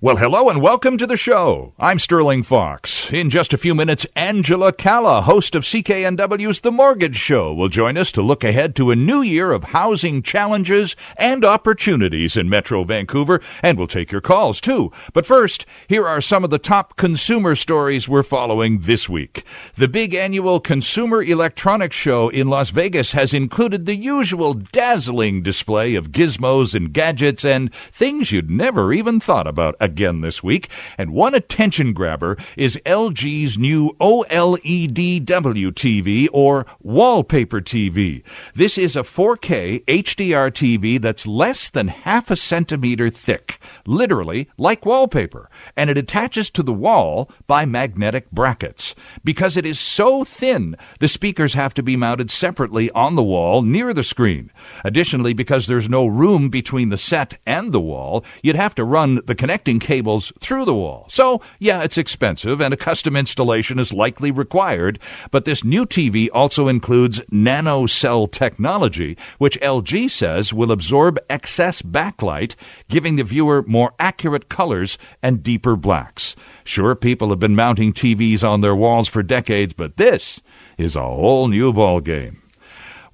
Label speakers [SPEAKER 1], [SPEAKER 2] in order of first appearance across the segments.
[SPEAKER 1] Well, hello and welcome to the show. I'm Sterling Fox. In just a few minutes, Angela Calla, host of CKNW's The Mortgage Show, will join us to look ahead to a new year of housing challenges and opportunities in Metro Vancouver, and we'll take your calls too. But first, here are some of the top consumer stories we're following this week. The big annual Consumer Electronics Show in Las Vegas has included the usual dazzling display of gizmos and gadgets and things you'd never even thought about again this week, and one attention grabber is LG's new OLED WTV or wallpaper TV. This is a 4K HDR TV that's less than half a centimeter thick, literally like wallpaper, and it attaches to the wall by magnetic brackets. Because it is so thin, the speakers have to be mounted separately on the wall near the screen. Additionally, because there's no room between the set and the wall, you'd have to run the connecting cables through the wall. So, yeah, it's expensive and a custom installation is likely required, but this new TV also includes nano cell technology, which LG says will absorb excess backlight, giving the viewer more accurate colors and deeper blacks. Sure, people have been mounting TVs on their walls for decades, but this is a whole new ball game.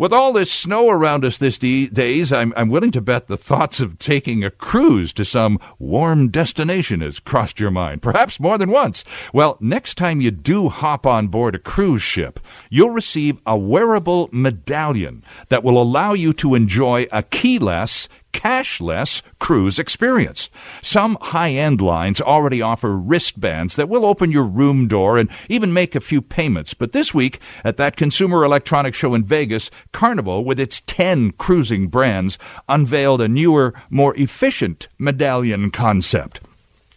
[SPEAKER 1] With all this snow around us these days, I'm, I'm willing to bet the thoughts of taking a cruise to some warm destination has crossed your mind, perhaps more than once. Well, next time you do hop on board a cruise ship, you'll receive a wearable medallion that will allow you to enjoy a keyless, cashless cruise experience. Some high end lines already offer wristbands that will open your room door and even make a few payments. But this week, at that Consumer Electronics Show in Vegas, Carnival, with its 10 cruising brands, unveiled a newer, more efficient medallion concept.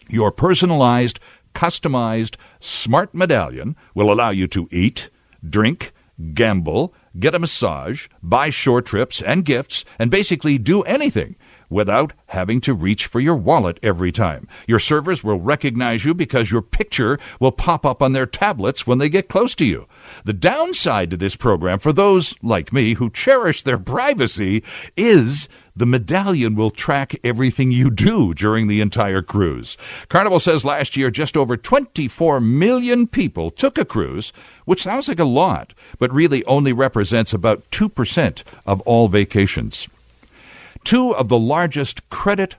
[SPEAKER 1] Your personalized, customized, smart medallion will allow you to eat, drink, gamble, get a massage, buy shore trips and gifts, and basically do anything without having to reach for your wallet every time. Your servers will recognize you because your picture will pop up on their tablets when they get close to you. The downside to this program for those like me who cherish their privacy is the medallion will track everything you do during the entire cruise. Carnival says last year just over 24 million people took a cruise, which sounds like a lot, but really only represents about 2% of all vacations. Two of the largest credit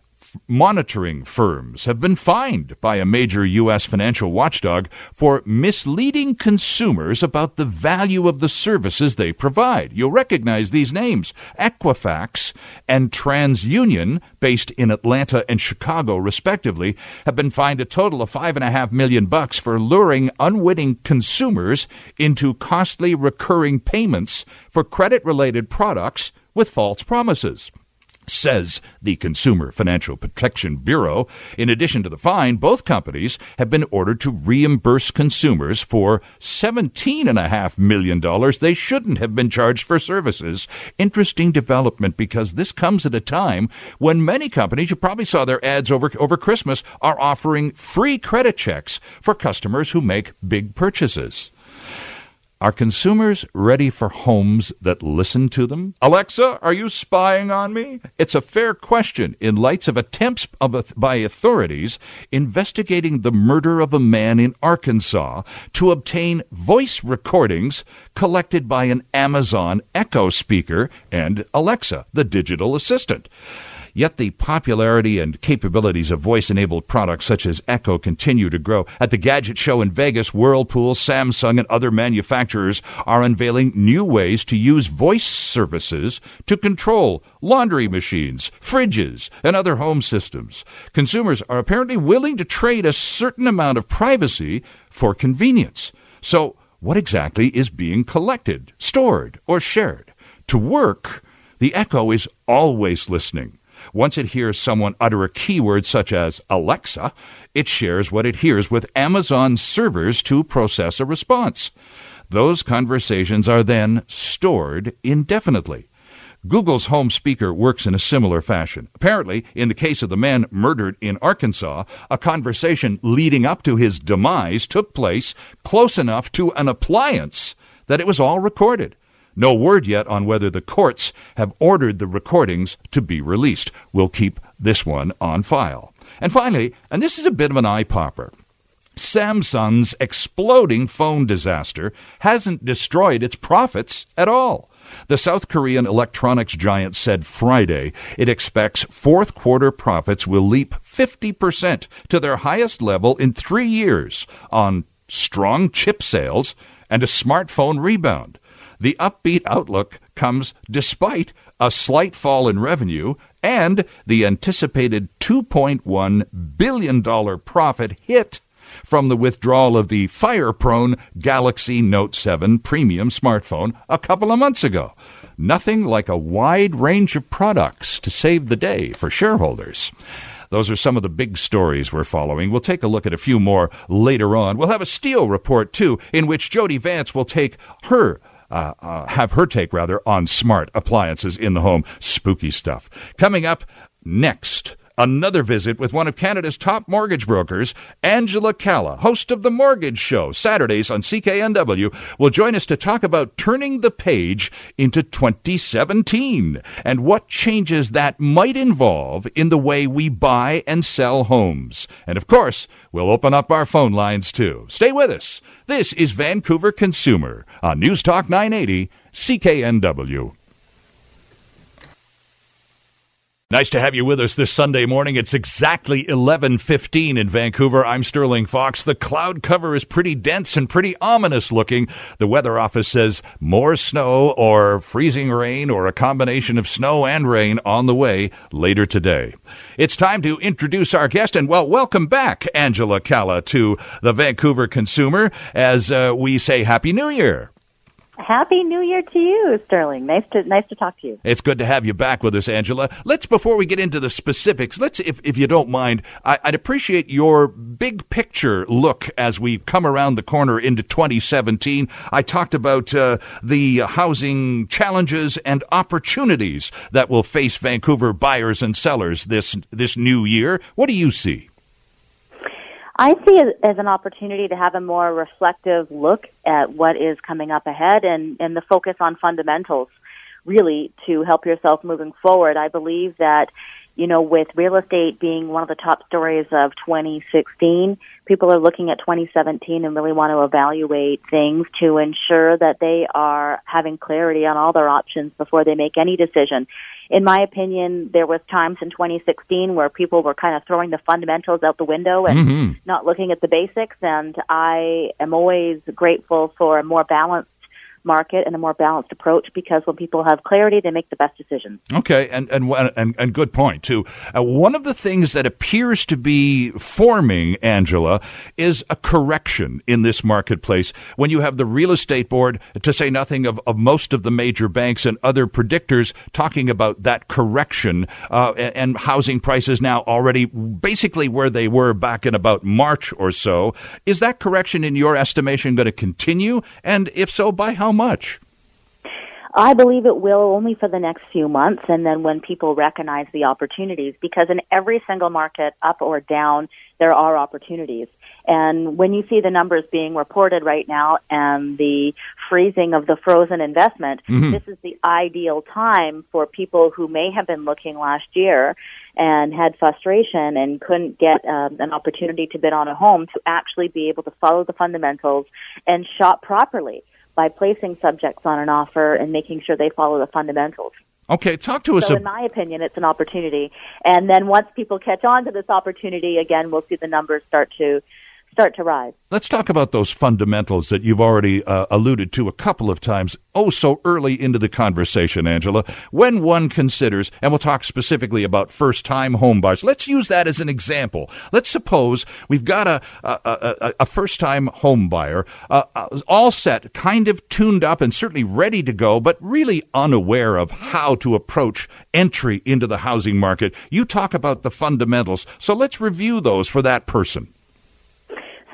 [SPEAKER 1] monitoring firms have been fined by a major U.S. financial watchdog for misleading consumers about the value of the services they provide. You'll recognize these names Equifax and TransUnion, based in Atlanta and Chicago, respectively, have been fined a total of five and a half million bucks for luring unwitting consumers into costly recurring payments for credit related products with false promises says the Consumer Financial Protection Bureau. In addition to the fine, both companies have been ordered to reimburse consumers for $17.5 million they shouldn't have been charged for services. Interesting development because this comes at a time when many companies, you probably saw their ads over, over Christmas, are offering free credit checks for customers who make big purchases. Are consumers ready for homes that listen to them? Alexa, are you spying on me? It's a fair question in light of attempts by authorities investigating the murder of a man in Arkansas to obtain voice recordings collected by an Amazon Echo speaker and Alexa, the digital assistant. Yet the popularity and capabilities of voice enabled products such as Echo continue to grow. At the Gadget Show in Vegas, Whirlpool, Samsung, and other manufacturers are unveiling new ways to use voice services to control laundry machines, fridges, and other home systems. Consumers are apparently willing to trade a certain amount of privacy for convenience. So, what exactly is being collected, stored, or shared? To work, the Echo is always listening. Once it hears someone utter a keyword such as Alexa, it shares what it hears with Amazon servers to process a response. Those conversations are then stored indefinitely. Google's home speaker works in a similar fashion. Apparently, in the case of the man murdered in Arkansas, a conversation leading up to his demise took place close enough to an appliance that it was all recorded. No word yet on whether the courts have ordered the recordings to be released. We'll keep this one on file. And finally, and this is a bit of an eye popper. Samsung's exploding phone disaster hasn't destroyed its profits at all. The South Korean electronics giant said Friday it expects fourth quarter profits will leap 50% to their highest level in three years on strong chip sales and a smartphone rebound. The upbeat outlook comes despite a slight fall in revenue and the anticipated $2.1 billion profit hit from the withdrawal of the fire prone Galaxy Note 7 premium smartphone a couple of months ago. Nothing like a wide range of products to save the day for shareholders. Those are some of the big stories we're following. We'll take a look at a few more later on. We'll have a steel report, too, in which Jody Vance will take her uh, uh, have her take rather on smart appliances in the home, spooky stuff. Coming up next another visit with one of Canada's top mortgage brokers, Angela Calla, host of The Mortgage Show, Saturdays on CKNW, will join us to talk about turning the page into 2017 and what changes that might involve in the way we buy and sell homes. And of course, we'll open up our phone lines too. Stay with us. This is Vancouver Consumer on News Talk 980 CKNW. Nice to have you with us this Sunday morning. It's exactly 11:15 in Vancouver. I'm Sterling Fox. The cloud cover is pretty dense and pretty ominous looking. The weather office says more snow or freezing rain or a combination of snow and rain on the way later today. It's time to introduce our guest and well, welcome back Angela Calla to the Vancouver Consumer as uh, we say happy new year.
[SPEAKER 2] Happy New Year to you, Sterling. Nice to nice to talk to you.
[SPEAKER 1] It's good to have you back with us, Angela. Let's before we get into the specifics, let's if if you don't mind, I, would appreciate your big picture look as we come around the corner into 2017. I talked about uh, the housing challenges and opportunities that will face Vancouver buyers and sellers this this new year. What do you see?
[SPEAKER 2] I see it as an opportunity to have a more reflective look at what is coming up ahead and, and the focus on fundamentals really to help yourself moving forward. I believe that, you know, with real estate being one of the top stories of 2016, people are looking at 2017 and really want to evaluate things to ensure that they are having clarity on all their options before they make any decision in my opinion, there was times in 2016 where people were kind of throwing the fundamentals out the window and mm-hmm. not looking at the basics. And I am always grateful for a more balanced market and a more balanced approach because when people have clarity, they make the best decisions.
[SPEAKER 1] Okay, and and and, and good point too. Uh, one of the things that appears to be forming, Angela, is a correction in this marketplace. When you have the real estate board, to say nothing of, of most of the major banks and other predictors, talking about that correction uh, and, and housing prices now already basically where they were back in about March or so. Is that correction, in your estimation, going to continue? And if so, by how much?
[SPEAKER 2] I believe it will only for the next few months and then when people recognize the opportunities because in every single market, up or down, there are opportunities. And when you see the numbers being reported right now and the freezing of the frozen investment, mm-hmm. this is the ideal time for people who may have been looking last year and had frustration and couldn't get um, an opportunity to bid on a home to actually be able to follow the fundamentals and shop properly by placing subjects on an offer and making sure they follow the fundamentals.
[SPEAKER 1] Okay, talk to us.
[SPEAKER 2] So, in my opinion, it's an opportunity. And then once people catch on to this opportunity, again, we'll see the numbers start to start to rise.
[SPEAKER 1] Let's talk about those fundamentals that you've already uh, alluded to a couple of times, oh, so early into the conversation, Angela. When one considers, and we'll talk specifically about first time home buyers, let's use that as an example. Let's suppose we've got a, a, a, a first time home buyer, uh, uh, all set, kind of tuned up, and certainly ready to go, but really unaware of how to approach entry into the housing market. You talk about the fundamentals, so let's review those for that person.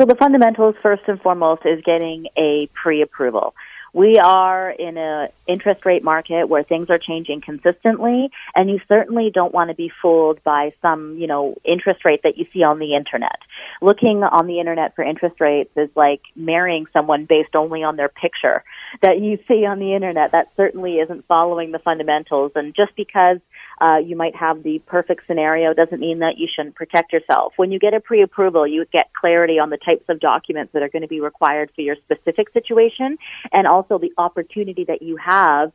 [SPEAKER 2] So the fundamentals, first and foremost, is getting a pre-approval. We are in an interest rate market where things are changing consistently, and you certainly don't want to be fooled by some, you know, interest rate that you see on the internet. Looking on the internet for interest rates is like marrying someone based only on their picture that you see on the internet. That certainly isn't following the fundamentals. And just because uh, you might have the perfect scenario doesn't mean that you shouldn't protect yourself. When you get a pre-approval, you get clarity on the types of documents that are going to be required for your specific situation and also the opportunity that you have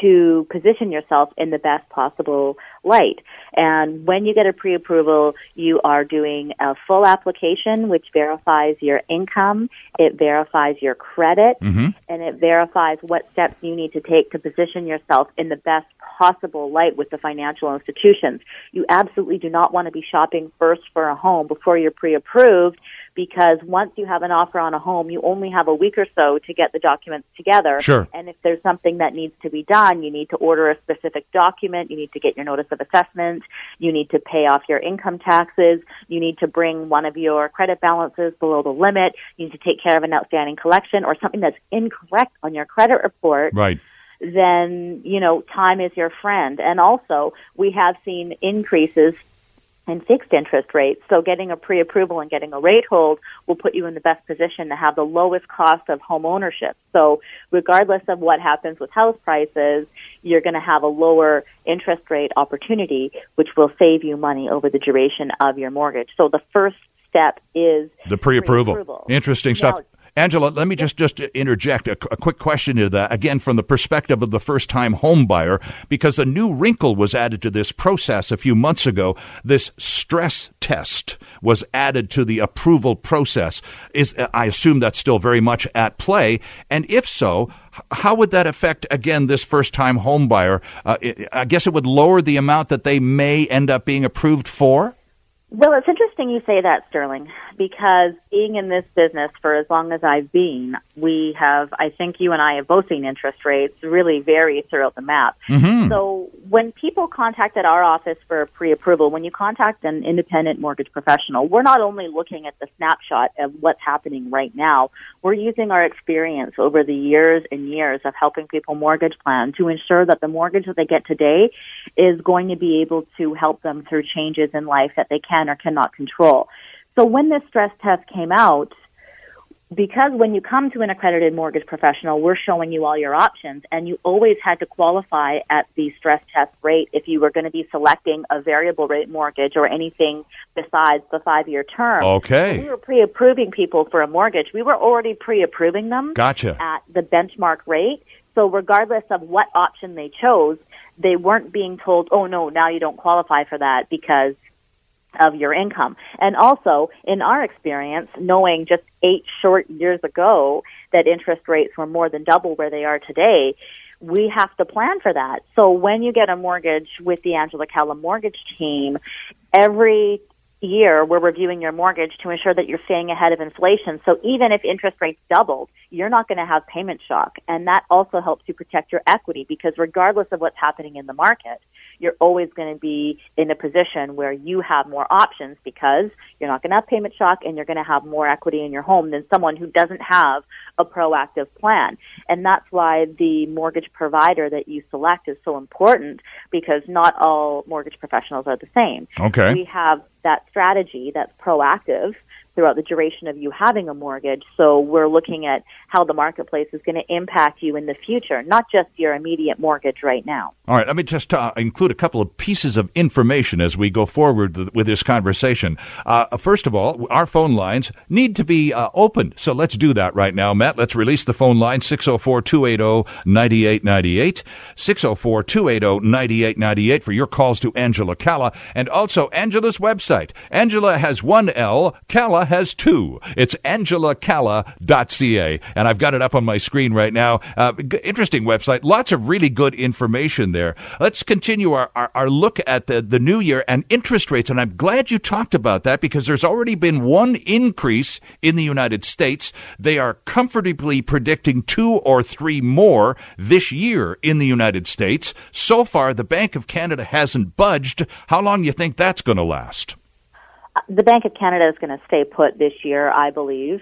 [SPEAKER 2] to position yourself in the best possible light. And when you get a pre-approval, you are doing a full application, which verifies your income, it verifies your credit, mm-hmm. and it verifies what steps you need to take to position yourself in the best possible light with the financial institutions. You absolutely do not want to be shopping first for a home before you're pre-approved because once you have an offer on a home, you only have a week or so to get the documents together.
[SPEAKER 1] Sure.
[SPEAKER 2] And if there's something that needs to be done, you need to order a specific document, you need to get your notice of assessment, you need to pay off your income taxes, you need to bring one of your credit balances below the limit, you need to take care of an outstanding collection or something that's incorrect on your credit report.
[SPEAKER 1] Right
[SPEAKER 2] then you know time is your friend and also we have seen increases and fixed interest rates. So getting a pre-approval and getting a rate hold will put you in the best position to have the lowest cost of home ownership. So regardless of what happens with house prices, you're going to have a lower interest rate opportunity, which will save you money over the duration of your mortgage. So the first step is
[SPEAKER 1] the pre-approval. pre-approval. Interesting stuff. Angela, let me just just interject a, a, quick question to that again from the perspective of the first time home buyer because a new wrinkle was added to this process a few months ago. This stress test was added to the approval process. Is I assume that's still very much at play, and if so, how would that affect again this first time home buyer? Uh, I guess it would lower the amount that they may end up being approved for.
[SPEAKER 2] Well, it's interesting you say that, Sterling, because being in this business for as long as I've been, we have, I think you and I have both seen interest rates really vary throughout the map. Mm-hmm. So when people contacted our office for pre-approval, when you contact an independent mortgage professional, we're not only looking at the snapshot of what's happening right now, we're using our experience over the years and years of helping people mortgage plan to ensure that the mortgage that they get today is going to be able to help them through changes in life that they can or cannot control. So when this stress test came out, because when you come to an accredited mortgage professional, we're showing you all your options and you always had to qualify at the stress test rate if you were going to be selecting a variable rate mortgage or anything besides the five year term.
[SPEAKER 1] Okay.
[SPEAKER 2] we were pre approving people for a mortgage. We were already pre approving them
[SPEAKER 1] gotcha.
[SPEAKER 2] at the benchmark rate. So regardless of what option they chose, they weren't being told, oh no, now you don't qualify for that because of your income. And also, in our experience, knowing just eight short years ago that interest rates were more than double where they are today, we have to plan for that. So when you get a mortgage with the Angela Calla mortgage team, every year we're reviewing your mortgage to ensure that you're staying ahead of inflation. So even if interest rates doubled, you're not going to have payment shock. And that also helps you protect your equity because regardless of what's happening in the market, you're always going to be in a position where you have more options because you're not going to have payment shock and you're going to have more equity in your home than someone who doesn't have a proactive plan. And that's why the mortgage provider that you select is so important because not all mortgage professionals are the same.
[SPEAKER 1] Okay.
[SPEAKER 2] We have that strategy that's proactive throughout the duration of you having a mortgage. So we're looking at how the marketplace is going to impact you in the future, not just your immediate mortgage right now.
[SPEAKER 1] All right, let me just uh, include a couple of pieces of information as we go forward with this conversation. Uh, first of all, our phone lines need to be uh, open, so let's do that right now. Matt, let's release the phone line 604 280 9898. 604 280 9898 for your calls to Angela Calla and also Angela's website. Angela has one L, Calla has two. It's angelacalla.ca. And I've got it up on my screen right now. Uh, interesting website. Lots of really good information there. Let's continue our, our, our look at the, the new year and interest rates. And I'm glad you talked about that because there's already been one increase in the United States. They are comfortably predicting two or three more this year in the United States. So far, the Bank of Canada hasn't budged. How long do you think that's going to last?
[SPEAKER 2] The Bank of Canada is going to stay put this year, I believe.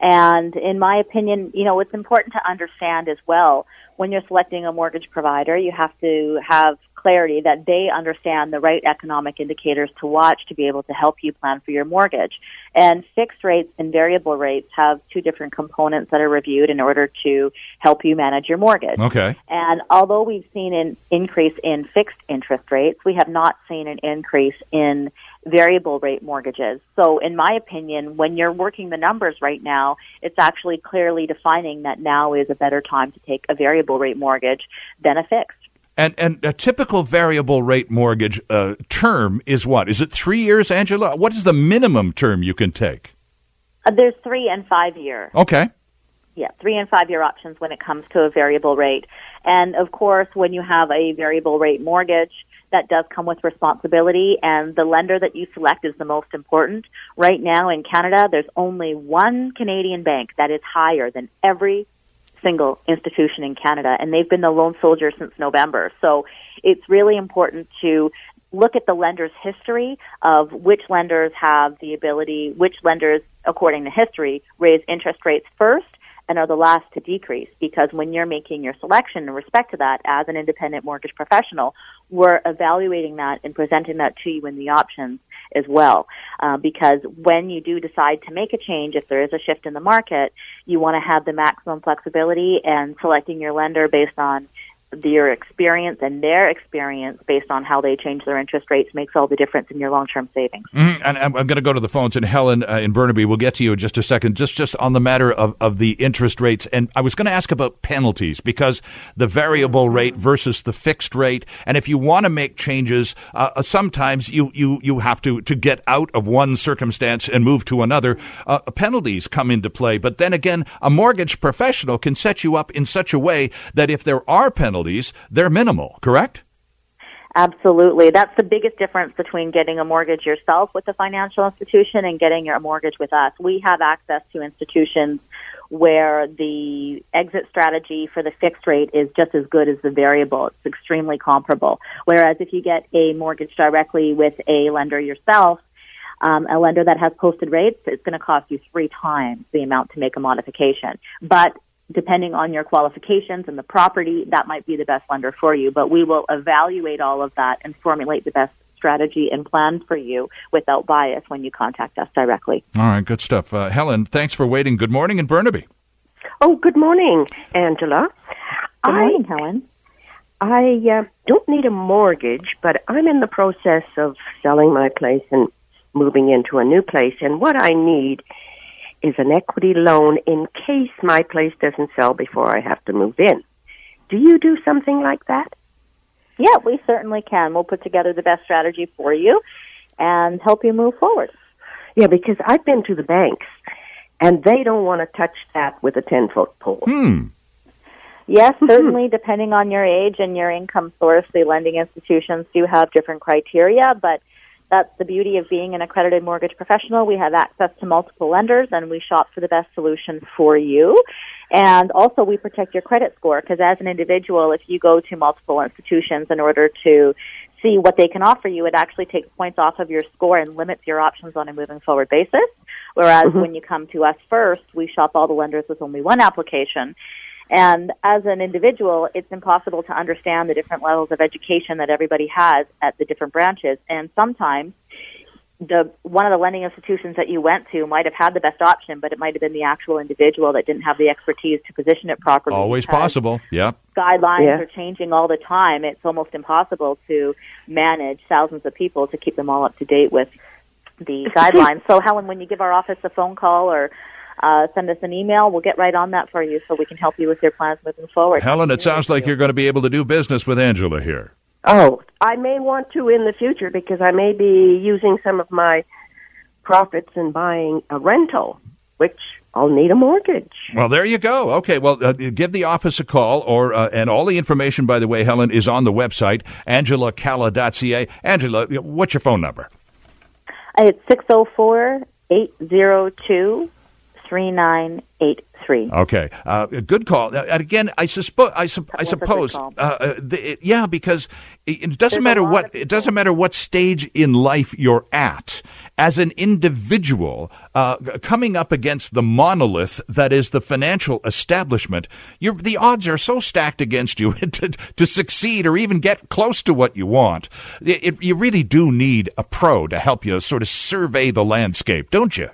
[SPEAKER 2] And in my opinion, you know, it's important to understand as well when you're selecting a mortgage provider, you have to have clarity that they understand the right economic indicators to watch to be able to help you plan for your mortgage. And fixed rates and variable rates have two different components that are reviewed in order to help you manage your mortgage.
[SPEAKER 1] Okay.
[SPEAKER 2] And although we've seen an increase in fixed interest rates, we have not seen an increase in variable rate mortgages. So in my opinion, when you're working the numbers right now, it's actually clearly defining that now is a better time to take a variable rate mortgage than a fixed.
[SPEAKER 1] And and a typical variable rate mortgage uh, term is what? Is it three years, Angela? What is the minimum term you can take?
[SPEAKER 2] Uh, there's three and five year.
[SPEAKER 1] Okay.
[SPEAKER 2] Yeah, three and five year options when it comes to a variable rate. And of course, when you have a variable rate mortgage, that does come with responsibility and the lender that you select is the most important. Right now in Canada, there's only one Canadian bank that is higher than every single institution in Canada, and they've been the lone soldier since November. So it's really important to look at the lender's history of which lenders have the ability, which lenders, according to history, raise interest rates first and are the last to decrease because when you're making your selection in respect to that as an independent mortgage professional, we're evaluating that and presenting that to you in the options as well. Uh, because when you do decide to make a change, if there is a shift in the market, you want to have the maximum flexibility and selecting your lender based on your experience and their experience based on how they change their interest rates makes all the difference in your long-term savings.
[SPEAKER 1] Mm-hmm. And I'm, I'm going to go to the phones, and Helen uh, in Burnaby, we'll get to you in just a second. Just just on the matter of, of the interest rates, and I was going to ask about penalties because the variable rate versus the fixed rate, and if you want to make changes, uh, uh, sometimes you, you you have to to get out of one circumstance and move to another. Uh, penalties come into play, but then again, a mortgage professional can set you up in such a way that if there are penalties they're minimal, correct?
[SPEAKER 2] Absolutely. That's the biggest difference between getting a mortgage yourself with a financial institution and getting your mortgage with us. We have access to institutions where the exit strategy for the fixed rate is just as good as the variable. It's extremely comparable. Whereas if you get a mortgage directly with a lender yourself, um, a lender that has posted rates, it's going to cost you three times the amount to make a modification. But depending on your qualifications and the property, that might be the best lender for you. But we will evaluate all of that and formulate the best strategy and plan for you without bias when you contact us directly.
[SPEAKER 1] All right, good stuff. Uh, Helen, thanks for waiting. Good morning in Burnaby.
[SPEAKER 3] Oh, good morning, Angela.
[SPEAKER 2] Good morning, I, Helen.
[SPEAKER 3] I uh, don't need a mortgage, but I'm in the process of selling my place and moving into a new place. And what I need is an equity loan in case my place doesn't sell before I have to move in. Do you do something like that?
[SPEAKER 2] Yeah, we certainly can. We'll put together the best strategy for you and help you move forward.
[SPEAKER 3] Yeah, because I've been to the banks and they don't want to touch that with a 10 foot pole.
[SPEAKER 1] Hmm.
[SPEAKER 2] Yes, certainly, depending on your age and your income source, the lending institutions do have different criteria, but that's the beauty of being an accredited mortgage professional. We have access to multiple lenders and we shop for the best solution for you. And also we protect your credit score because as an individual, if you go to multiple institutions in order to see what they can offer you, it actually takes points off of your score and limits your options on a moving forward basis. Whereas mm-hmm. when you come to us first, we shop all the lenders with only one application. And as an individual, it's impossible to understand the different levels of education that everybody has at the different branches. And sometimes the one of the lending institutions that you went to might have had the best option, but it might have been the actual individual that didn't have the expertise to position it properly.
[SPEAKER 1] Always possible. Yeah.
[SPEAKER 2] Guidelines
[SPEAKER 3] yeah.
[SPEAKER 2] are changing all the time. It's almost impossible to manage thousands of people to keep them all up to date with the guidelines. So, Helen, when you give our office a phone call or uh, send us an email. We'll get right on that for you so we can help you with your plans moving forward.
[SPEAKER 1] Helen, it sounds like you're going to be able to do business with Angela here.
[SPEAKER 3] Oh, I may want to in the future because I may be using some of my profits and buying a rental, which I'll need a mortgage.
[SPEAKER 1] Well, there you go. Okay, well, uh, give the office a call, or uh, and all the information, by the way, Helen, is on the website, angelacalla.ca. Angela, what's your phone number?
[SPEAKER 2] It's 604 802 3983.
[SPEAKER 1] Okay, uh, good call. Uh, again, I, suspo- I, su- I suppose, uh, uh, the, it, yeah, because it, it doesn't
[SPEAKER 2] There's
[SPEAKER 1] matter what it doesn't matter what stage in life you're at. As an individual, uh, coming up against the monolith that is the financial establishment, the odds are so stacked against you to, to, succeed or even get close to what you want. It, you really do need a pro to help you sort of survey the landscape, don't you?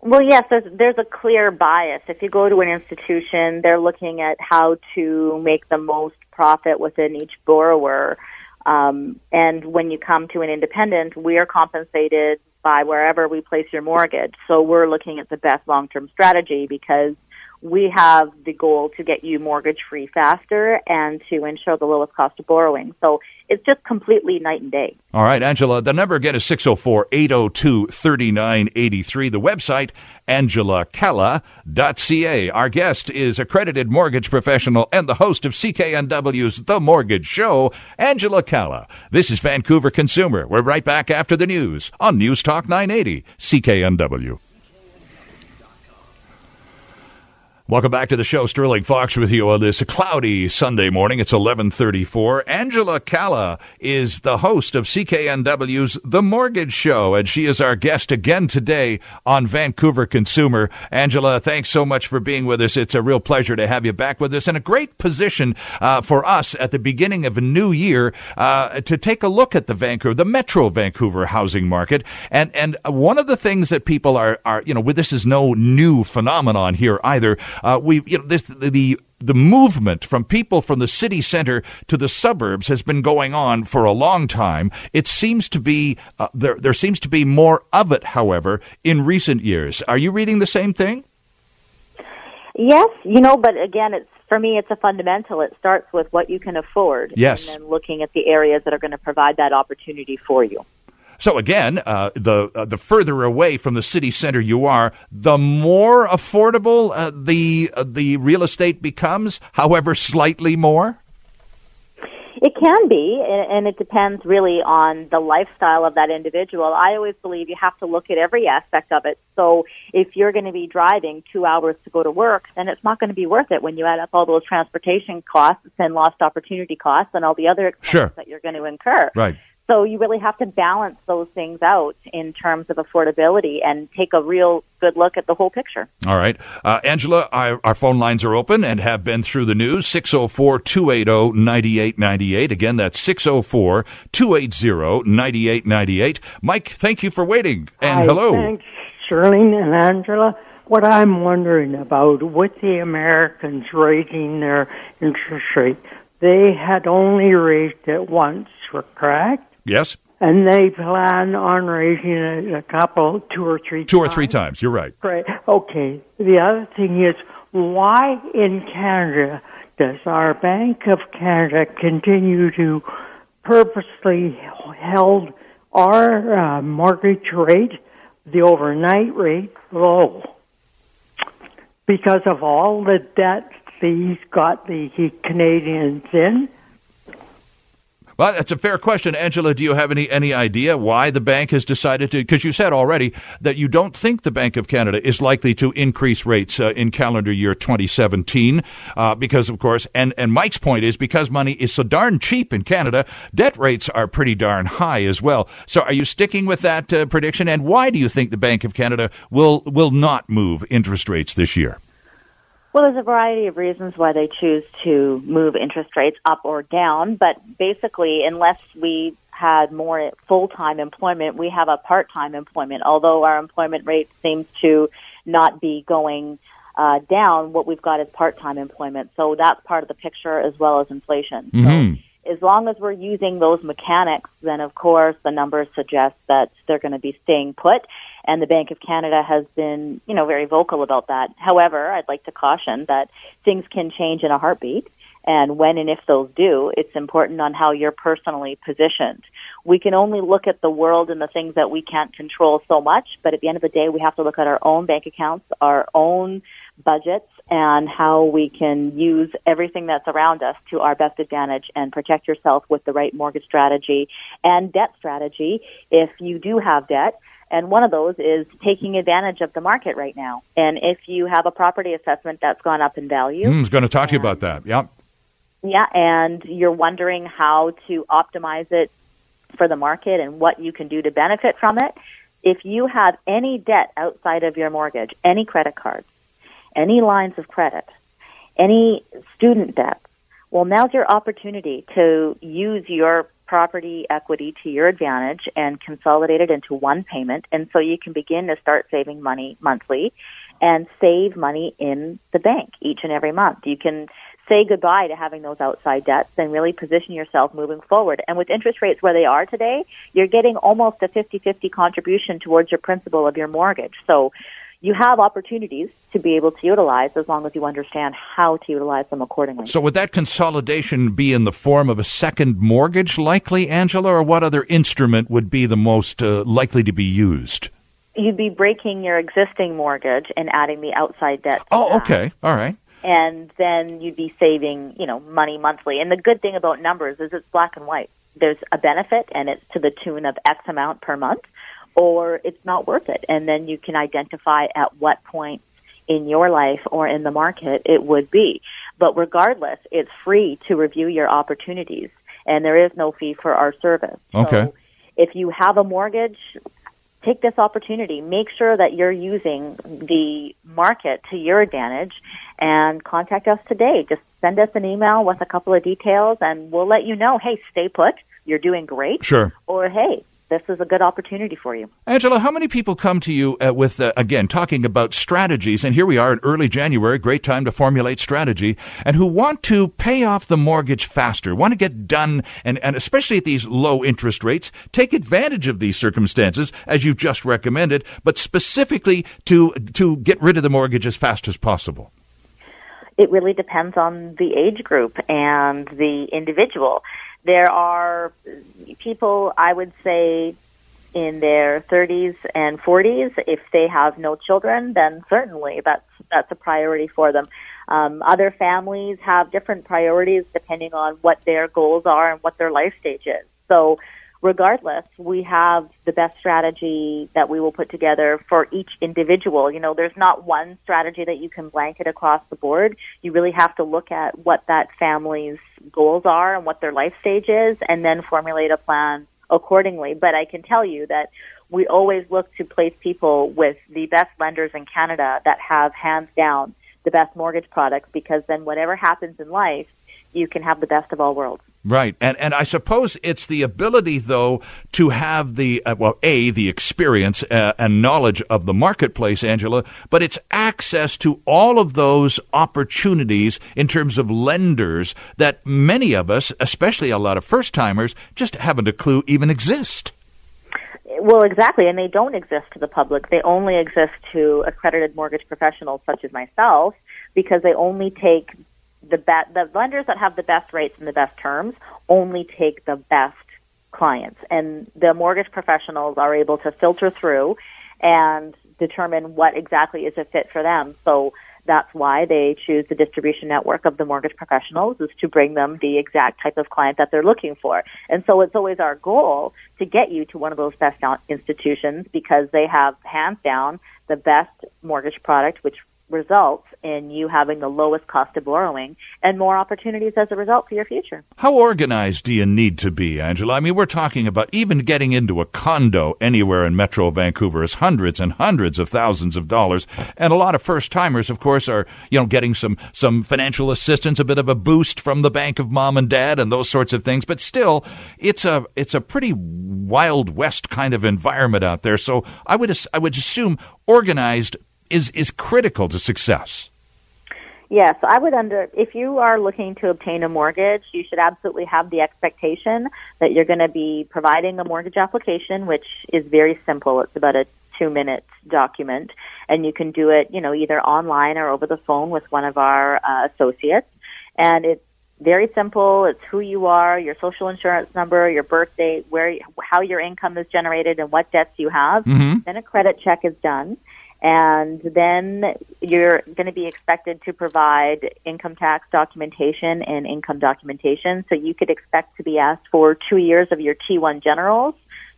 [SPEAKER 2] Well, yes, there's, there's a clear bias. If you go to an institution, they're looking at how to make the most profit within each borrower. Um, and when you come to an independent, we are compensated by wherever we place your mortgage. So we're looking at the best long-term strategy because we have the goal to get you mortgage free faster and to ensure the lowest cost of borrowing. So it's just completely night and day.
[SPEAKER 1] All right, Angela, the number again is 604 802 3983. The website, angelacalla.ca. Our guest is accredited mortgage professional and the host of CKNW's The Mortgage Show, Angela Calla. This is Vancouver Consumer. We're right back after the news on News Talk 980, CKNW. Welcome back to the show. Sterling Fox with you on this cloudy Sunday morning. It's 1134. Angela Calla is the host of CKNW's The Mortgage Show, and she is our guest again today on Vancouver Consumer. Angela, thanks so much for being with us. It's a real pleasure to have you back with us and a great position uh, for us at the beginning of a new year uh, to take a look at the Vancouver, the Metro Vancouver housing market. And, and one of the things that people are, are, you know, this is no new phenomenon here either. Uh, we, you know, this the the movement from people from the city center to the suburbs has been going on for a long time. It seems to be uh, there. There seems to be more of it, however, in recent years. Are you reading the same thing?
[SPEAKER 2] Yes, you know, but again, it's for me, it's a fundamental. It starts with what you can afford,
[SPEAKER 1] yes,
[SPEAKER 2] and then looking at the areas that are going to provide that opportunity for you.
[SPEAKER 1] So again, uh, the uh, the further away from the city center you are, the more affordable uh, the uh, the real estate becomes. However, slightly more.
[SPEAKER 2] It can be, and it depends really on the lifestyle of that individual. I always believe you have to look at every aspect of it. So if you're going to be driving two hours to go to work, then it's not going to be worth it when you add up all those transportation costs and lost opportunity costs and all the other expenses
[SPEAKER 1] sure.
[SPEAKER 2] that you're going to incur.
[SPEAKER 1] Right.
[SPEAKER 2] So you really have to balance those things out in terms of affordability and take a real good look at the whole picture.
[SPEAKER 1] All right. Uh, Angela, our, our, phone lines are open and have been through the news. 604 280 9898. Again, that's 604 280 9898. Mike, thank you for waiting. And
[SPEAKER 4] Hi,
[SPEAKER 1] hello.
[SPEAKER 4] Thanks, Sterling and Angela. What I'm wondering about with the Americans raising their interest rate, they had only raised it once, correct?
[SPEAKER 1] Yes.
[SPEAKER 4] And they plan on raising it a couple, two or three
[SPEAKER 1] Two
[SPEAKER 4] times.
[SPEAKER 1] or three times, you're right.
[SPEAKER 4] Right. Okay. The other thing is, why in Canada does our Bank of Canada continue to purposely hold our uh, mortgage rate, the overnight rate, low? Because of all the debt these got the Canadians in
[SPEAKER 1] well, that's a fair question, Angela. Do you have any any idea why the bank has decided to? Because you said already that you don't think the Bank of Canada is likely to increase rates uh, in calendar year 2017, uh, because of course, and and Mike's point is because money is so darn cheap in Canada, debt rates are pretty darn high as well. So, are you sticking with that uh, prediction? And why do you think the Bank of Canada will will not move interest rates this year?
[SPEAKER 2] Well, there's a variety of reasons why they choose to move interest rates up or down, but basically, unless we had more full-time employment, we have a part-time employment. Although our employment rate seems to not be going uh, down, what we've got is part-time employment. So that's part of the picture as well as inflation.
[SPEAKER 1] Mm-hmm.
[SPEAKER 2] So as long as we're using those mechanics, then of course the numbers suggest that they're going to be staying put and the Bank of Canada has been, you know, very vocal about that. However, I'd like to caution that things can change in a heartbeat. And when and if those do, it's important on how you're personally positioned. We can only look at the world and the things that we can't control so much, but at the end of the day, we have to look at our own bank accounts, our own budgets, and how we can use everything that's around us to our best advantage and protect yourself with the right mortgage strategy and debt strategy if you do have debt And one of those is taking advantage of the market right now. And if you have a property assessment that's gone up in value,
[SPEAKER 1] mm, I was going to talk to you about that. Yep.
[SPEAKER 2] Yeah, and you're wondering how to optimize it for the market and what you can do to benefit from it. If you have any debt outside of your mortgage, any credit cards, any lines of credit, any student debt, well, now's your opportunity to use your property equity to your advantage and consolidate it into one payment. And so you can begin to start saving money monthly and save money in the bank each and every month. You can say goodbye to having those outside debts and really position yourself moving forward. And with interest rates where they are today, you're getting almost a 50-50 contribution towards your principal of your mortgage. So you have opportunities to be able to utilize as long as you understand how to utilize them accordingly.
[SPEAKER 1] So, would that consolidation be in the form of a second mortgage, likely, Angela, or what other instrument would be the most uh, likely to be used?
[SPEAKER 2] You'd be breaking your existing mortgage and adding the outside debt.
[SPEAKER 1] oh, okay. All right.
[SPEAKER 2] And then you'd be saving, you know, money monthly. And the good thing about numbers is it's black and white. There's a benefit and it's to the tune of X amount per month or it's not worth it. And then you can identify at what point in your life or in the market it would be. But regardless, it's free to review your opportunities and there is no fee for our service.
[SPEAKER 1] Okay.
[SPEAKER 2] So if you have a mortgage, take this opportunity. Make sure that you're using the market to your advantage and contact us today. Just send us an email with a couple of details and we'll let you know, hey, stay put. You're doing great.
[SPEAKER 1] Sure.
[SPEAKER 2] Or hey, this is a good opportunity for you.
[SPEAKER 1] Angela, how many people come to you uh, with, uh, again, talking about strategies, and here we are in early January, great time to formulate strategy, and who want to pay off the mortgage faster, want to get done, and, and especially at these low interest rates, take advantage of these circumstances, as you've just recommended, but specifically to, to get rid of the mortgage as fast as possible?
[SPEAKER 2] It really depends on the age group and the individual. There are people, I would say, in their 30s and 40s. If they have no children, then certainly that's that's a priority for them. Um, other families have different priorities depending on what their goals are and what their life stage is. So regardless, we have the best strategy that we will put together for each individual. You know, there's not one strategy that you can blanket across the board. You really have to look at what that family's goals are and what their life stage is and then formulate a plan accordingly. But I can tell you that we always look to place people with the best lenders in Canada that have hands down the best mortgage products because then whatever happens in life, you can have the best of all worlds.
[SPEAKER 1] Right, and and I suppose it's the ability, though, to have the uh, well, a the experience uh, and knowledge of the marketplace, Angela, but it's access to all of those opportunities in terms of lenders that many of us, especially a lot of first timers, just haven't a clue even exist.
[SPEAKER 2] Well, exactly, and they don't exist to the public. They only exist to accredited mortgage professionals such as myself because they only take the the lenders that have the best rates and the best terms only take the best clients, and the mortgage professionals are able to filter through and determine what exactly is a fit for them. So that's why they choose the distribution network of the mortgage professionals is to bring them the exact type of client that they're looking for. And so it's always our goal to get you to one of those best institutions because they have hands down the best mortgage product, which results in you having the lowest cost of borrowing and more opportunities as a result for your future.
[SPEAKER 1] How organized do you need to be, Angela? I mean, we're talking about even getting into a condo anywhere in Metro Vancouver is hundreds and hundreds of thousands of dollars. And a lot of first timers, of course, are, you know, getting some, some financial assistance, a bit of a boost from the bank of mom and dad and those sorts of things. But still, it's a, it's a pretty wild west kind of environment out there. So I would, I would assume organized is is critical to success.
[SPEAKER 2] Yes, I would under if you are looking to obtain a mortgage, you should absolutely have the expectation that you're going to be providing a mortgage application which is very simple. It's about a 2-minute document and you can do it, you know, either online or over the phone with one of our uh, associates and it's very simple. It's who you are, your social insurance number, your birth date, where how your income is generated and what debts you have.
[SPEAKER 1] Mm-hmm.
[SPEAKER 2] Then a credit check is done and then you're going to be expected to provide income tax documentation and income documentation. So you could expect to be asked for two years of your T1 generals,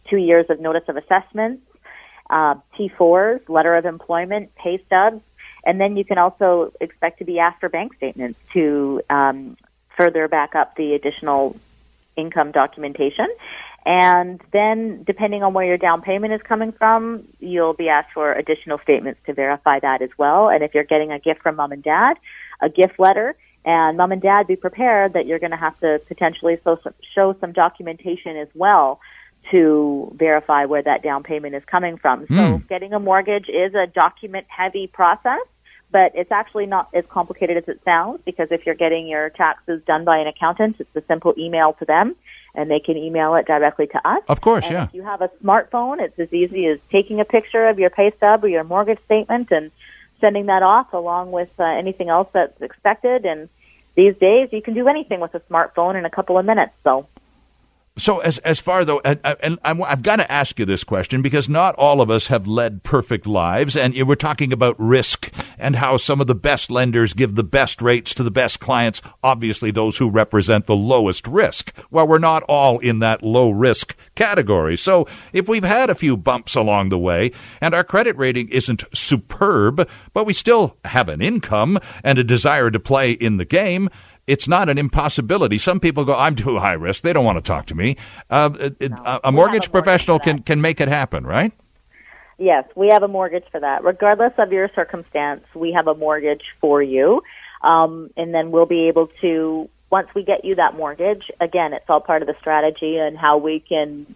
[SPEAKER 2] two years of notice of assessments, uh, T4s, letter of employment, pay stubs, and then you can also expect to be asked for bank statements to um, further back up the additional income documentation. And then, depending on where your down payment is coming from, you'll be asked for additional statements to verify that as well. And if you're getting a gift from mom and dad, a gift letter, and mom and dad be prepared that you're going to have to potentially show some documentation as well to verify where that down payment is coming from. So mm. getting a mortgage is a document heavy process, but it's actually not as complicated as it sounds because if you're getting your taxes done by an accountant, it's a simple email to them and they can email it directly to us.
[SPEAKER 1] Of course,
[SPEAKER 2] and
[SPEAKER 1] yeah.
[SPEAKER 2] If you have a smartphone, it's as easy as taking a picture of your pay stub or your mortgage statement and sending that off along with uh, anything else that's expected and these days you can do anything with a smartphone in a couple of minutes so
[SPEAKER 1] so as as far though, and, and I've got to ask you this question because not all of us have led perfect lives, and we're talking about risk and how some of the best lenders give the best rates to the best clients. Obviously, those who represent the lowest risk. Well, we're not all in that low risk category. So if we've had a few bumps along the way and our credit rating isn't superb, but we still have an income and a desire to play in the game it's not an impossibility. Some people go, I'm too high risk. They don't want to talk to me. Uh, no, a mortgage a professional mortgage can, can make it happen, right?
[SPEAKER 2] Yes, we have a mortgage for that. Regardless of your circumstance, we have a mortgage for you. Um, and then we'll be able to, once we get you that mortgage, again, it's all part of the strategy and how we can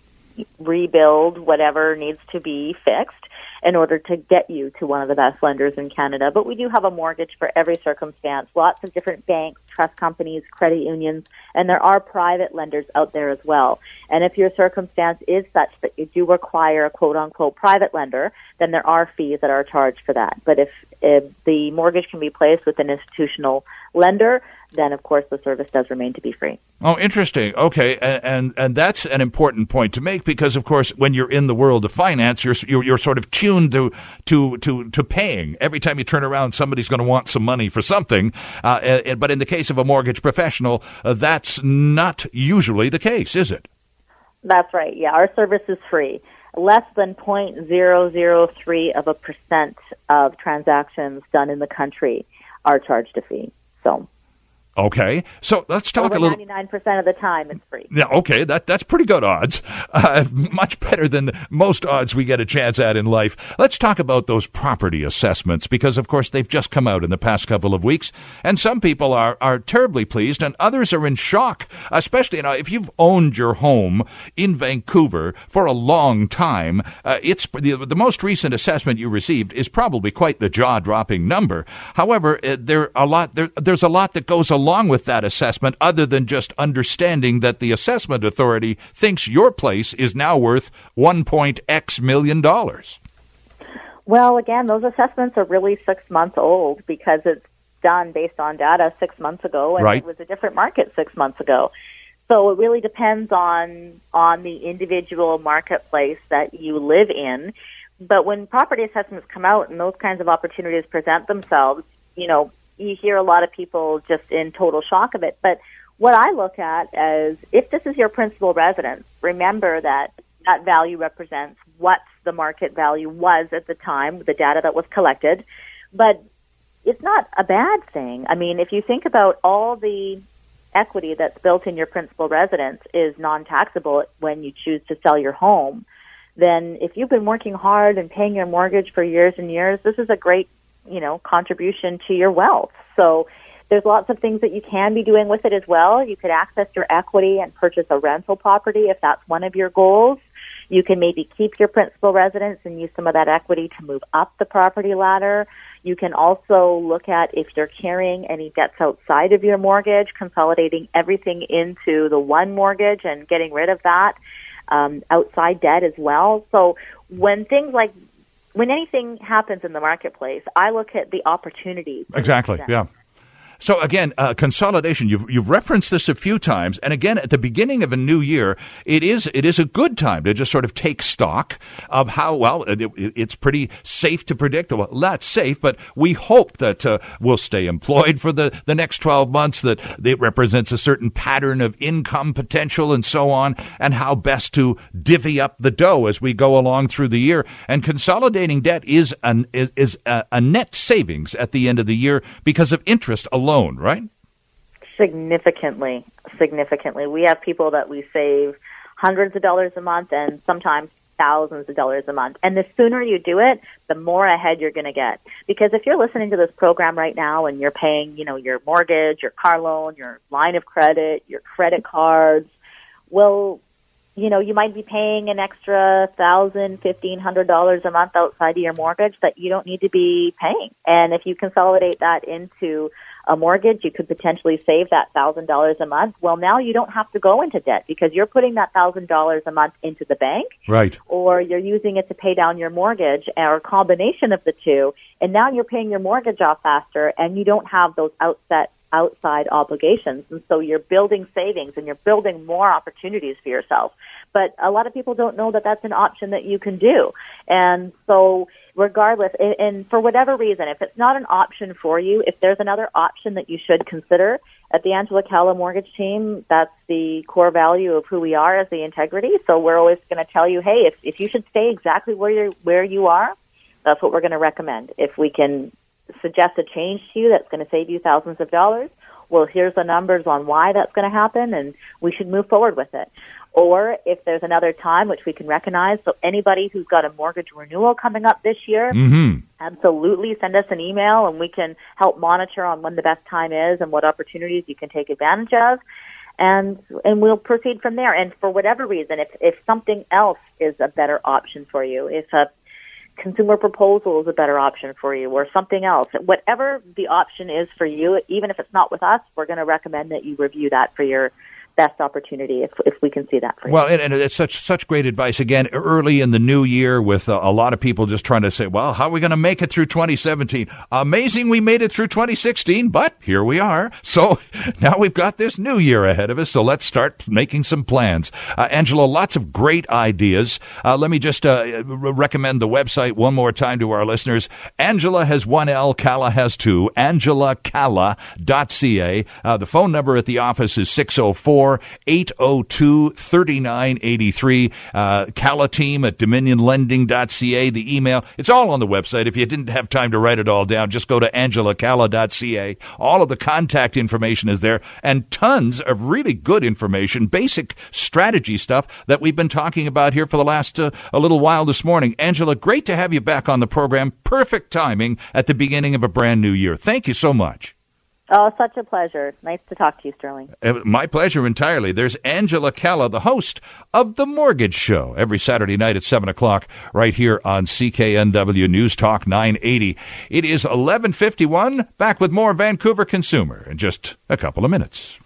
[SPEAKER 2] rebuild whatever needs to be fixed in order to get you to one of the best lenders in Canada. But we do have a mortgage for every circumstance. Lots of different banks, trust companies, credit unions, and there are private lenders out there as well. And if your circumstance is such that you do require a quote unquote private lender, then there are fees that are charged for that. But if, if the mortgage can be placed with an institutional lender, then of course the service does remain to be free.
[SPEAKER 1] Oh, interesting. Okay, and, and and, that's an important point to make because of course when you're in the world of finance, you're you're, you're sort of tuned to to to to paying. Every time you turn around, somebody's going to want some money for something. Uh, but in the case of a mortgage professional, uh, that's not usually the case, is it?
[SPEAKER 2] That's right. Yeah, our service is free. Less than 0.003 of a percent of transactions done in the country are charged a fee. So
[SPEAKER 1] Okay, so let's talk
[SPEAKER 2] Over
[SPEAKER 1] a little.
[SPEAKER 2] Ninety-nine percent of the time, it's free.
[SPEAKER 1] Yeah, okay, that that's pretty good odds. Uh, much better than most odds we get a chance at in life. Let's talk about those property assessments because, of course, they've just come out in the past couple of weeks, and some people are are terribly pleased, and others are in shock. Especially, you know, if you've owned your home in Vancouver for a long time, uh, it's the, the most recent assessment you received is probably quite the jaw-dropping number. However, uh, there a lot there, there's a lot that goes along along with that assessment other than just understanding that the assessment authority thinks your place is now worth 1.x million dollars?
[SPEAKER 2] Well, again, those assessments are really six months old because it's done based on data six months ago, and
[SPEAKER 1] right.
[SPEAKER 2] it was a different market six months ago. So it really depends on on the individual marketplace that you live in. But when property assessments come out and those kinds of opportunities present themselves, you know, you hear a lot of people just in total shock of it. But what I look at is if this is your principal residence, remember that that value represents what the market value was at the time, the data that was collected. But it's not a bad thing. I mean, if you think about all the equity that's built in your principal residence is non-taxable when you choose to sell your home, then if you've been working hard and paying your mortgage for years and years, this is a great you know, contribution to your wealth. So there's lots of things that you can be doing with it as well. You could access your equity and purchase a rental property if that's one of your goals. You can maybe keep your principal residence and use some of that equity to move up the property ladder. You can also look at if you're carrying any debts outside of your mortgage, consolidating everything into the one mortgage and getting rid of that um, outside debt as well. So when things like when anything happens in the marketplace, I look at the opportunities.
[SPEAKER 1] Exactly. Yeah. So again, uh, consolidation. You've you've referenced this a few times, and again at the beginning of a new year, it is it is a good time to just sort of take stock of how well it, it's pretty safe to predict. Well, that's safe, but we hope that uh, we'll stay employed for the the next twelve months. That it represents a certain pattern of income potential and so on, and how best to divvy up the dough as we go along through the year. And consolidating debt is an is, a, a net savings at the end of the year because of interest alone, right?
[SPEAKER 2] Significantly, significantly. We have people that we save hundreds of dollars a month and sometimes thousands of dollars a month. And the sooner you do it, the more ahead you're going to get. Because if you're listening to this program right now and you're paying, you know, your mortgage, your car loan, your line of credit, your credit cards, well, you know, you might be paying an extra thousand, fifteen hundred dollars a month outside of your mortgage that you don't need to be paying. And if you consolidate that into a mortgage, you could potentially save that thousand dollars a month. Well, now you don't have to go into debt because you're putting that thousand dollars a month into the bank,
[SPEAKER 1] right?
[SPEAKER 2] Or you're using it to pay down your mortgage, or a combination of the two. And now you're paying your mortgage off faster, and you don't have those outset outside obligations. And so you're building savings and you're building more opportunities for yourself. But a lot of people don't know that that's an option that you can do. And so regardless, and for whatever reason, if it's not an option for you, if there's another option that you should consider, at the Angela Calla Mortgage Team, that's the core value of who we are as the integrity. So we're always going to tell you, hey, if, if you should stay exactly where you where you are, that's what we're going to recommend. If we can suggest a change to you that's going to save you thousands of dollars, well, here's the numbers on why that's going to happen, and we should move forward with it. Or if there's another time which we can recognize, so anybody who's got a mortgage renewal coming up this year,
[SPEAKER 1] mm-hmm.
[SPEAKER 2] absolutely send us an email and we can help monitor on when the best time is and what opportunities you can take advantage of. And and we'll proceed from there. And for whatever reason, if if something else is a better option for you, if a consumer proposal is a better option for you or something else. Whatever the option is for you, even if it's not with us, we're going to recommend that you review that for your best opportunity if, if we can see that for.
[SPEAKER 1] Well, and, and, it's such such great advice again early in the new year with a, a lot of people just trying to say, well, how are we going to make it through 2017? Amazing, we made it through 2016, but here we are. So now we've got this new year ahead of us. So let's start making some plans. Uh, Angela, lots of great ideas. Uh, let me just uh, recommend the website one more time to our listeners. Angela has one L, Calla has two. AngelaCalla.ca. Uh, the phone number at the office is 604 802 3983. Uh, Calla team at dominionlending.ca. The email, it's all on the website. If you didn't have time to write it all down, just go to angelacalla.ca. All of the contact information is there and tons of really good information, basic strategy stuff that we've been talking about here for the last uh, a little while this morning. Angela, great to have you back on the program. Perfect timing at the beginning of a brand new year. Thank you so much.
[SPEAKER 2] Oh, such a pleasure. Nice to talk to you, Sterling.
[SPEAKER 1] Uh, my pleasure entirely. There's Angela Calla, the host of The Mortgage Show, every Saturday night at 7 o'clock, right here on CKNW News Talk 980. It is 1151. Back with more Vancouver Consumer in just a couple of minutes.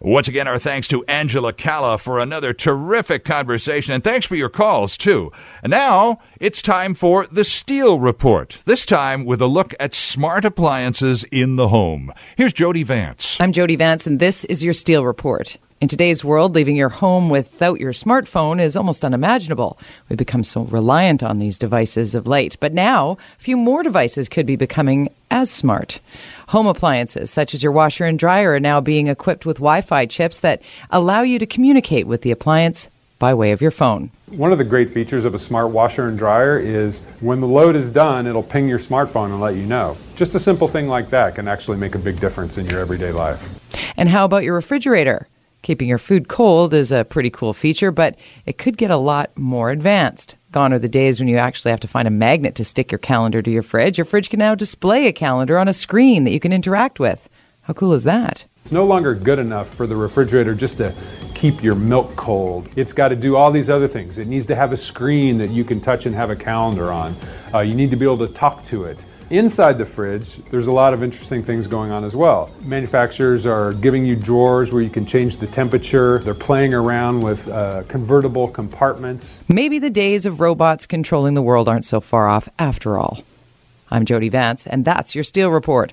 [SPEAKER 1] Once again, our thanks to Angela Calla for another terrific conversation, and thanks for your calls, too. And now it's time for the Steel Report, this time with a look at smart appliances in the home. Here's Jody Vance.
[SPEAKER 5] I'm Jody Vance, and this is your Steel Report. In today's world, leaving your home without your smartphone is almost unimaginable. We've become so reliant on these devices of late. But now, a few more devices could be becoming as smart. Home appliances, such as your washer and dryer, are now being equipped with Wi Fi chips that allow you to communicate with the appliance by way of your phone.
[SPEAKER 6] One of the great features of a smart washer and dryer is when the load is done, it'll ping your smartphone and let you know. Just a simple thing like that can actually make a big difference in your everyday life.
[SPEAKER 5] And how about your refrigerator? Keeping your food cold is a pretty cool feature, but it could get a lot more advanced. Gone are the days when you actually have to find a magnet to stick your calendar to your fridge. Your fridge can now display a calendar on a screen that you can interact with. How cool is that?
[SPEAKER 6] It's no longer good enough for the refrigerator just to keep your milk cold. It's got to do all these other things. It needs to have a screen that you can touch and have a calendar on. Uh, you need to be able to talk to it. Inside the fridge, there's a lot of interesting things going on as well. Manufacturers are giving you drawers where you can change the temperature. They're playing around with uh, convertible compartments.
[SPEAKER 5] Maybe the days of robots controlling the world aren't so far off after all. I'm Jody Vance, and that's your Steel Report.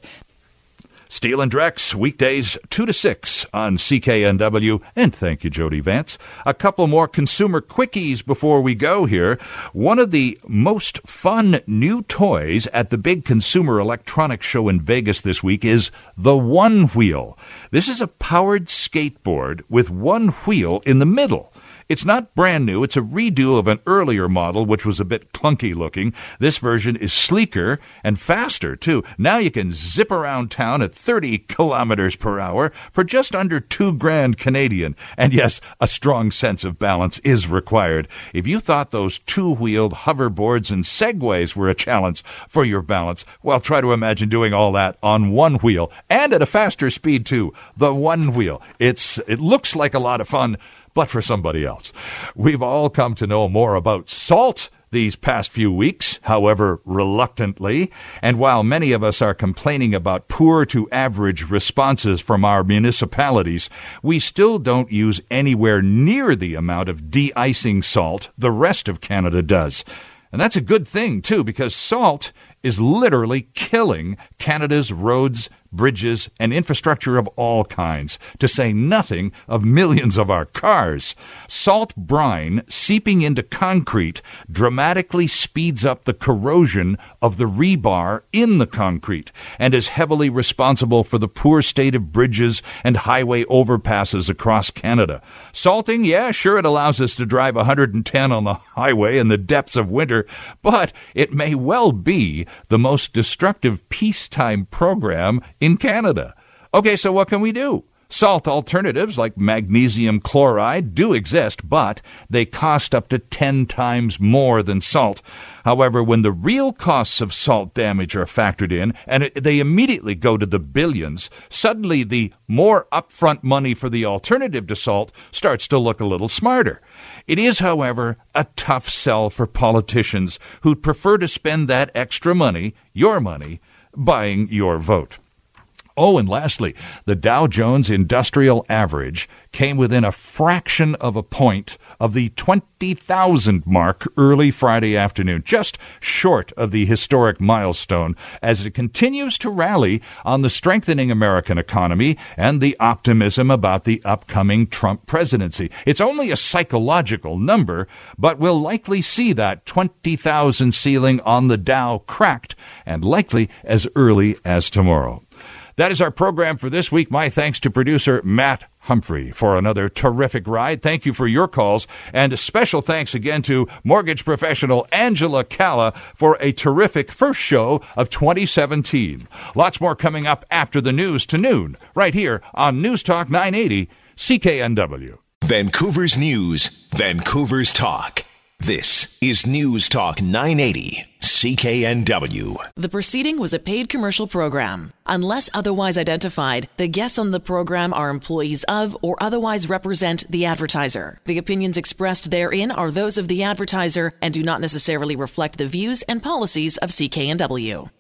[SPEAKER 1] Steel and Drex, weekdays 2 to 6 on CKNW. And thank you, Jody Vance. A couple more consumer quickies before we go here. One of the most fun new toys at the big consumer electronics show in Vegas this week is the One Wheel. This is a powered skateboard with one wheel in the middle. It's not brand new. It's a redo of an earlier model, which was a bit clunky looking. This version is sleeker and faster, too. Now you can zip around town at 30 kilometers per hour for just under two grand Canadian. And yes, a strong sense of balance is required. If you thought those two wheeled hoverboards and segways were a challenge for your balance, well, try to imagine doing all that on one wheel and at a faster speed, too. The one wheel. It's, it looks like a lot of fun but for somebody else. We've all come to know more about salt these past few weeks, however reluctantly, and while many of us are complaining about poor to average responses from our municipalities, we still don't use anywhere near the amount of de-icing salt the rest of Canada does. And that's a good thing, too, because salt is literally killing Canada's roads, bridges, and infrastructure of all kinds, to say nothing of millions of our cars. Salt brine seeping into concrete dramatically speeds up the corrosion of the rebar in the concrete and is heavily responsible for the poor state of bridges and highway overpasses across Canada. Salting, yeah, sure, it allows us to drive 110 on the highway in the depths of winter, but it may well be the most destructive peacetime program in Canada. Okay, so what can we do? Salt alternatives like magnesium chloride do exist, but they cost up to 10 times more than salt. However, when the real costs of salt damage are factored in, and they immediately go to the billions, suddenly the more upfront money for the alternative to salt starts to look a little smarter. It is, however, a tough sell for politicians who'd prefer to spend that extra money, your money, buying your vote. Oh, and lastly, the Dow Jones Industrial Average came within a fraction of a point of the 20,000 mark early Friday afternoon, just short of the historic milestone as it continues to rally on the strengthening American economy and the optimism about the upcoming Trump presidency. It's only a psychological number, but we'll likely see that 20,000 ceiling on the Dow cracked and likely as early as tomorrow. That is our program for this week. My thanks to producer Matt Humphrey for another terrific ride. Thank you for your calls. And a special thanks again to mortgage professional Angela Calla for a terrific first show of 2017. Lots more coming up after the news to noon, right here on News Talk 980 CKNW.
[SPEAKER 7] Vancouver's News, Vancouver's Talk. This is News Talk 980 CKNW.
[SPEAKER 8] The proceeding was a paid commercial program. Unless otherwise identified, the guests on the program are employees of or otherwise represent the advertiser. The opinions expressed therein are those of the advertiser and do not necessarily reflect the views and policies of CKNW.